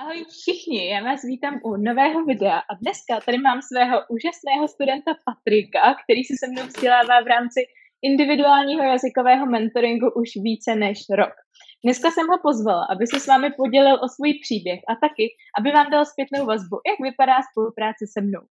Ahoj všichni, já vás vítám u nového videa a dneska tady mám svého úžasného studenta Patrika, který si se mnou vzdělává v rámci individuálního jazykového mentoringu už více než rok. Dneska jsem ho pozvala, aby se s vámi podělil o svůj příběh a taky, aby vám dal zpětnou vazbu, jak vypadá spolupráce se mnou.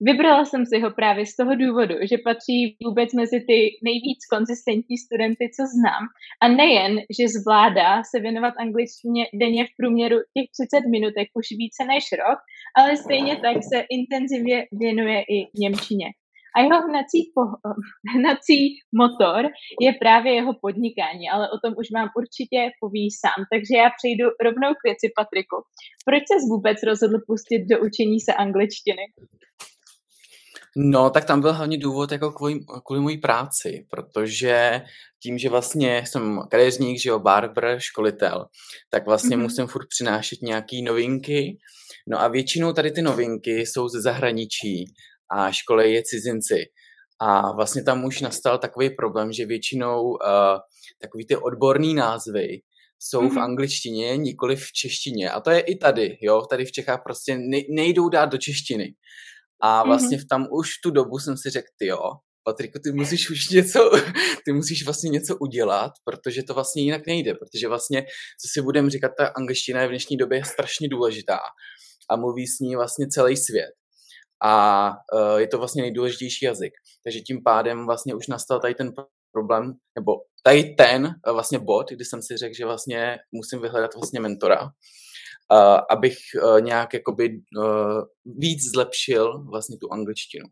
Vybrala jsem si ho právě z toho důvodu, že patří vůbec mezi ty nejvíc konzistentní studenty, co znám. A nejen, že zvládá se věnovat angličtině denně v průměru těch 30 minutek už více než rok, ale stejně tak se intenzivně věnuje i Němčině. A jeho hnací, po, hnací motor je právě jeho podnikání, ale o tom už vám určitě poví sám. Takže já přejdu rovnou k věci, Patriku. Proč se vůbec rozhodl pustit do učení se angličtiny? No, tak tam byl hlavně důvod jako kvůli, kvůli mojí práci, protože tím, že vlastně jsem kadeřník, že jo, barber, školitel, tak vlastně mm-hmm. musím furt přinášet nějaký novinky. No a většinou tady ty novinky jsou ze zahraničí a školy je cizinci. A vlastně tam už nastal takový problém, že většinou uh, takový ty odborný názvy jsou mm-hmm. v angličtině, nikoli v češtině. A to je i tady, jo, tady v Čechách prostě nejdou dát do češtiny. A vlastně mm-hmm. tam už tu dobu jsem si řekl, ty jo, Patriku, ty musíš už něco, ty musíš vlastně něco udělat, protože to vlastně jinak nejde, protože vlastně, co si budeme říkat, ta angličtina je v dnešní době strašně důležitá a mluví s ní vlastně celý svět. A uh, je to vlastně nejdůležitější jazyk. Takže tím pádem vlastně už nastal tady ten problém, nebo tady ten uh, vlastně bod, kdy jsem si řekl, že vlastně musím vyhledat vlastně mentora, uh, abych nějak jakoby víc zlepšil vlastně tu angličtinu.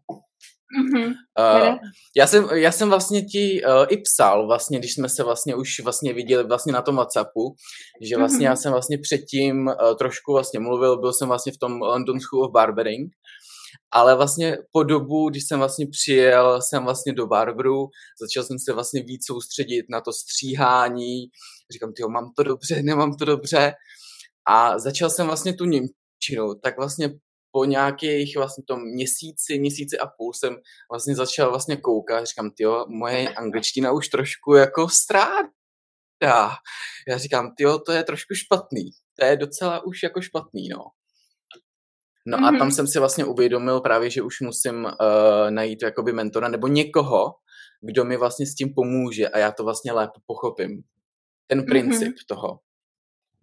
Mm-hmm. Uh, já, jsem, já jsem vlastně ti uh, i psal, vlastně, když jsme se vlastně už vlastně viděli vlastně na tom Whatsappu, že vlastně mm-hmm. já jsem vlastně předtím uh, trošku vlastně mluvil, byl jsem vlastně v tom London School of Barbering, ale vlastně po dobu, když jsem vlastně přijel jsem vlastně do barberu, začal jsem se vlastně víc soustředit na to stříhání, říkám, tyjo, mám to dobře, nemám to dobře, a začal jsem vlastně tu Němčinu, tak vlastně po nějakých vlastně tom měsíci, měsíci a půl jsem vlastně začal vlastně koukat, říkám, jo, moje angličtina už trošku jako strádá. Já říkám, jo, to je trošku špatný, to je docela už jako špatný, no. No mm-hmm. a tam jsem si vlastně uvědomil právě, že už musím uh, najít jakoby mentora nebo někoho, kdo mi vlastně s tím pomůže a já to vlastně lépe pochopím. Ten princip mm-hmm. toho.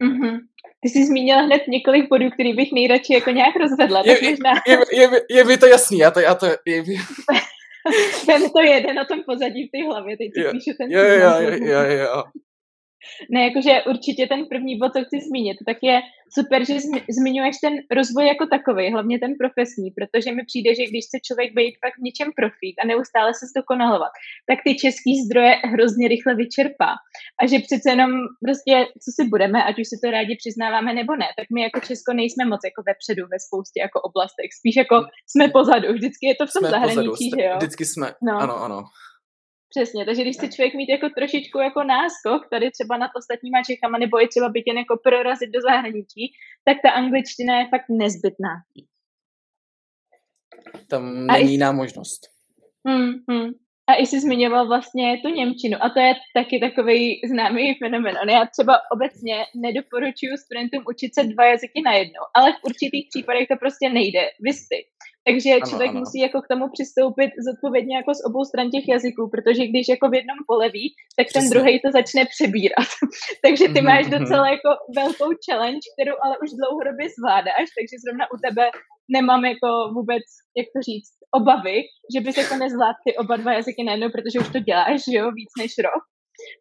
Mm-hmm. Ty jsi zmínila hned několik bodů, který bych nejradši jako nějak rozvedla. Je, tak možná... je, je, je, je mi to jasný, já to, já to, je, ten to jede na tom pozadí v té hlavě, teď si píšu ten jo, jo, jo, jo, jo. Ne, jakože určitě ten první bod, co chci zmínit, tak je super, že zmiňuješ ten rozvoj jako takový, hlavně ten profesní, protože mi přijde, že když chce člověk být pak v něčem profík a neustále se zdokonalovat, tak ty český zdroje hrozně rychle vyčerpá. A že přece jenom prostě, co si budeme, ať už si to rádi přiznáváme nebo ne, tak my jako Česko nejsme moc jako vepředu ve spoustě jako oblastech, spíš jako jsme pozadu, vždycky je to v tom jsme zahraničí, pozadu, že jo? Vždycky jsme, no. ano, ano. Přesně, takže když chce člověk mít jako trošičku jako náskok tady třeba nad ostatníma Čechama, nebo je třeba být jen jako prorazit do zahraničí, tak ta angličtina je fakt nezbytná. Tam není jiná možnost. Hmm, hmm. A i jsi zmiňoval vlastně tu Němčinu a to je taky takový známý fenomen. Já třeba obecně nedoporučuji studentům učit se dva jazyky najednou, ale v určitých případech to prostě nejde. Vy jste. Takže ano, člověk ano. musí jako k tomu přistoupit zodpovědně jako z obou stran těch jazyků, protože když jako v jednom poleví, tak Přesně. ten druhý to začne přebírat. takže ty mhm, máš mhm. docela jako velkou challenge, kterou ale už dlouhodobě zvládáš, takže zrovna u tebe nemám jako vůbec, jak to říct, obavy, že bys jako nezvládl ty oba dva jazyky najednou, protože už to děláš, že jo, víc než rok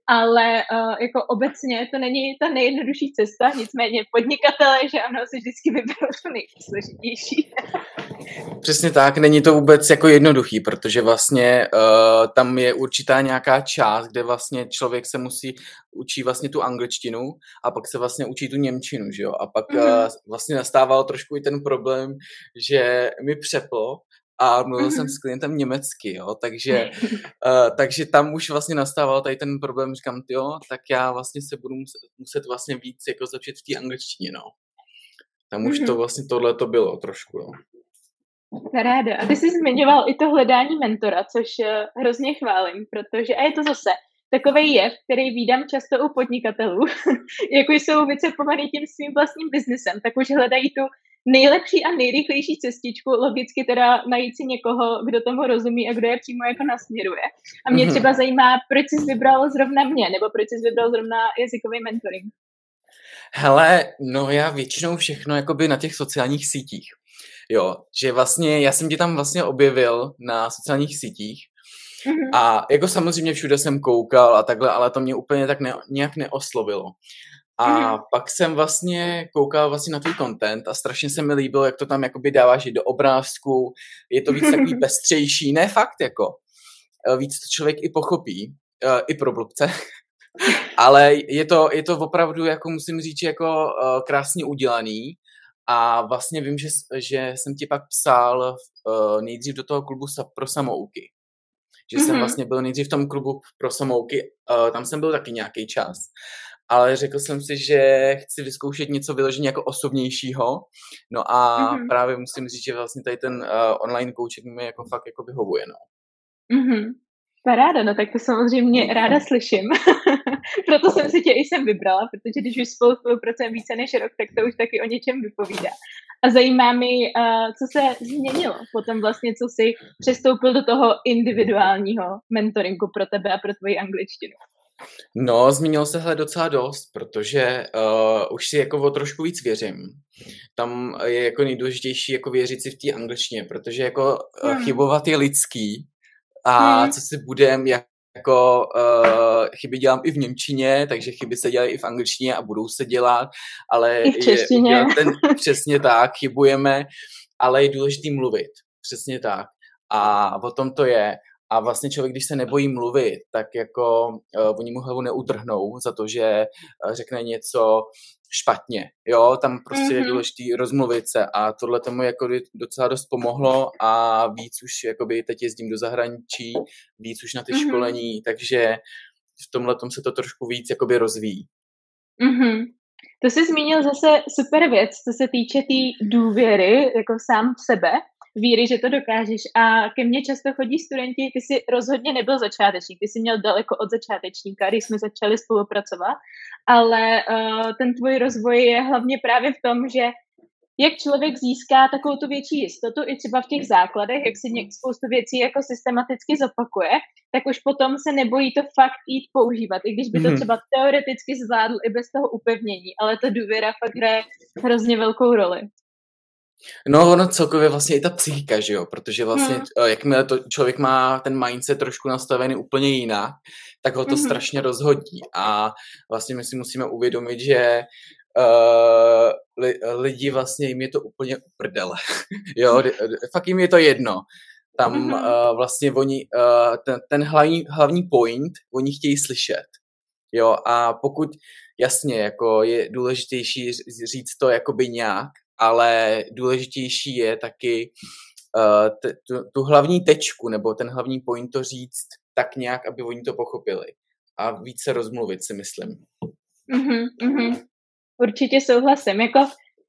ale uh, jako obecně to není ta nejjednodušší cesta, nicméně podnikatele, že ano, si vždycky vyberou to nejsložitější. Přesně tak, není to vůbec jako jednoduchý, protože vlastně uh, tam je určitá nějaká část, kde vlastně člověk se musí učí vlastně tu angličtinu a pak se vlastně učí tu němčinu, že jo? A pak mm-hmm. uh, vlastně nastával trošku i ten problém, že mi přeplo a mluvil jsem s klientem německy, jo, takže, uh, takže tam už vlastně nastával tady ten problém, říkám, jo, tak já vlastně se budu muset, muset vlastně víc jako zlepšit v té angličtině, no. Tam už to mhm. vlastně tohle to bylo trošku, no. Ráda. A ty jsi zmiňoval i to hledání mentora, což uh, hrozně chválím, protože, a je to zase takový jev, který výdám často u podnikatelů, jako jsou vycepovaný tím svým vlastním biznesem, tak už hledají tu nejlepší a nejrychlejší cestičku, logicky teda najít si někoho, kdo tomu rozumí a kdo je přímo jako nasměruje. A mě mm-hmm. třeba zajímá, proč jsi vybral zrovna mě, nebo proč jsi vybral zrovna jazykový mentoring. Hele, no já většinou všechno jakoby na těch sociálních sítích. Jo, že vlastně já jsem tě tam vlastně objevil na sociálních sítích mm-hmm. a jako samozřejmě všude jsem koukal a takhle, ale to mě úplně tak ne, nějak neoslovilo. A mm-hmm. pak jsem vlastně koukal vlastně na tvůj content a strašně se mi líbilo, jak to tam jakoby dáváš i do obrázku, je to víc takový pestřejší, ne fakt jako, e, víc to člověk i pochopí, e, i pro blbce, ale je to, je to opravdu, jako musím říct, jako uh, krásně udělaný a vlastně vím, že, že jsem ti pak psal nejdřív do toho klubu pro samouky. Že mm-hmm. jsem vlastně byl nejdřív v tom klubu pro samouky, tam jsem byl taky nějaký čas. Ale řekl jsem si, že chci vyzkoušet něco vyloženě jako osobnějšího. No a mm-hmm. právě musím říct, že vlastně tady ten uh, online coaching mi jako fakt jako vyhovuje. No. Mm-hmm. Paráda, no tak to samozřejmě ráda slyším. Proto jsem si tě i sem vybrala, protože když už spolu spolupracujeme více než rok, tak to už taky o něčem vypovídá. A zajímá mi, uh, co se změnilo potom vlastně, co jsi přestoupil do toho individuálního mentoringu pro tebe a pro tvoji angličtinu. No, zmínilo se hle docela dost, protože uh, už si jako o trošku víc věřím. Tam je jako nejdůležitější jako věřit si v té angličtině, protože jako hmm. chybovat je lidský a hmm. co si budem, jak jako uh, chyby dělám i v Němčině, takže chyby se dělají i v angličtině a budou se dělat, ale I v češtině. Je, ten, přesně tak, chybujeme, ale je důležité mluvit, přesně tak. A o tom to je. A vlastně člověk, když se nebojí mluvit, tak jako uh, oni mu hlavu neutrhnou za to, že uh, řekne něco špatně. Jo, tam prostě mm-hmm. je mhm. důležité rozmluvit se a tohle tomu jako docela dost pomohlo a víc už jakoby teď jezdím do zahraničí, víc už na ty mm-hmm. školení, takže v tomhle tom se to trošku víc jakoby rozvíjí. Mm-hmm. To jsi zmínil zase super věc, co se týče té tý důvěry, jako sám v sebe, víry, že to dokážeš. A ke mně často chodí studenti, ty jsi rozhodně nebyl začátečník, ty jsi měl daleko od začátečníka, když jsme začali spolupracovat, ale uh, ten tvůj rozvoj je hlavně právě v tom, že jak člověk získá takovou tu větší jistotu i třeba v těch základech, jak si něk, spoustu věcí jako systematicky zopakuje, tak už potom se nebojí to fakt jít používat, i když by to mhm. třeba teoreticky zvládl i bez toho upevnění, ale ta důvěra fakt hraje hrozně velkou roli. No, ono celkově vlastně i ta psychika, že jo, protože vlastně, hmm. jakmile to člověk má ten mindset trošku nastavený úplně jinak, tak ho to hmm. strašně rozhodí a vlastně my si musíme uvědomit, že uh, li, lidi vlastně jim je to úplně uprdele, jo, fakt jim je to jedno. Tam uh, vlastně oni, uh, ten, ten hlavní, hlavní point, oni chtějí slyšet. Jo, a pokud jasně, jako je důležitější říct to jakoby nějak, ale důležitější je taky uh, t- tu, tu hlavní tečku nebo ten hlavní point to říct tak nějak, aby oni to pochopili a více rozmluvit, si myslím. Mm-hmm, mm-hmm. Určitě souhlasím. Jako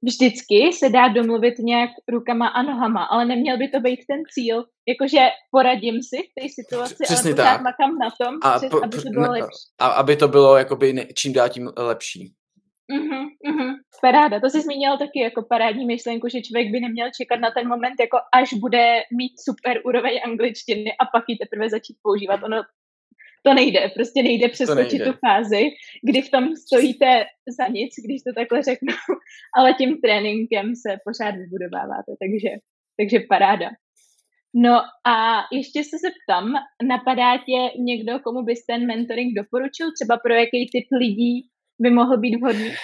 vždycky se dá domluvit nějak rukama a nohama, ale neměl by to být ten cíl, jakože poradím si v té situaci, Přesně ale tak. makám na tom, a přes, aby to bylo lepší. A aby to bylo jakoby ne, čím dál tím lepší. Mhm, mhm. Paráda, to jsi zmínil taky jako parádní myšlenku, že člověk by neměl čekat na ten moment, jako až bude mít super úroveň angličtiny a pak ji teprve začít používat. Ono to nejde, prostě nejde přeskočit tu fázi, kdy v tom stojíte za nic, když to takhle řeknu, ale tím tréninkem se pořád vybudováváte, takže, takže paráda. No a ještě se zeptám, napadá tě někdo, komu bys ten mentoring doporučil, třeba pro jaký typ lidí by mohl být vhodný?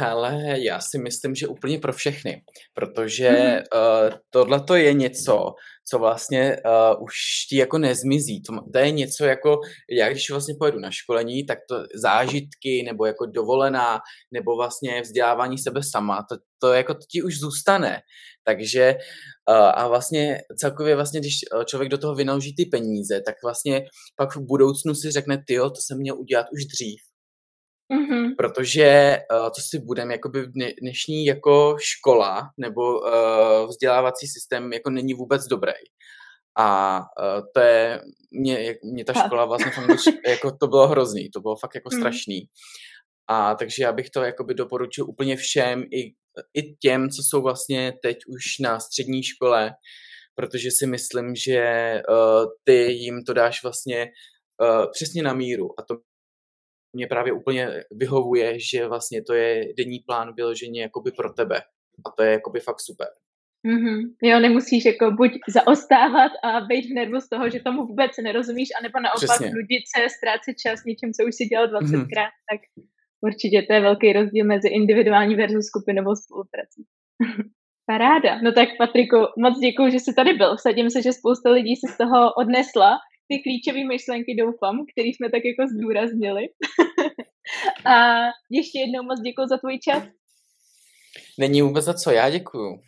Ale já si myslím, že úplně pro všechny, protože mm-hmm. uh, tohle to je něco, co vlastně uh, už ti jako nezmizí. To, to je něco jako, já když vlastně pojedu na školení, tak to zážitky nebo jako dovolená nebo vlastně vzdělávání sebe sama, to, to jako to ti už zůstane. Takže uh, a vlastně celkově vlastně, když člověk do toho vynaloží ty peníze, tak vlastně pak v budoucnu si řekne, ty to jsem měl udělat už dřív Mm-hmm. Protože uh, to si budeme, jakoby dnešní jako škola nebo uh, vzdělávací systém jako není vůbec dobrý. A uh, to je, mě, mě ta škola vlastně jako to bylo hrozný, to bylo fakt jako hmm. strašný. A takže já bych to jakoby doporučil úplně všem, i, i těm, co jsou vlastně teď už na střední škole, protože si myslím, že uh, ty jim to dáš vlastně uh, přesně na míru a to mě právě úplně vyhovuje, že vlastně to je denní plán vyloženě jakoby pro tebe a to je jakoby fakt super. Mm-hmm. Jo, nemusíš jako buď zaostávat a být v nervu z toho, že tomu vůbec nerozumíš, anebo naopak nudit se, ztrácet čas něčem, co už si dělal 20krát, mm-hmm. tak určitě to je velký rozdíl mezi individuální versus skupinovou spoluprací. Paráda. No tak Patriku, moc děkuji, že jsi tady byl. Vsadím se, že spousta lidí se z toho odnesla. Ty klíčové myšlenky doufám, které jsme tak jako zdůraznili. a ještě jednou moc děkuji za tvůj čas. Není vůbec za co, já děkuju.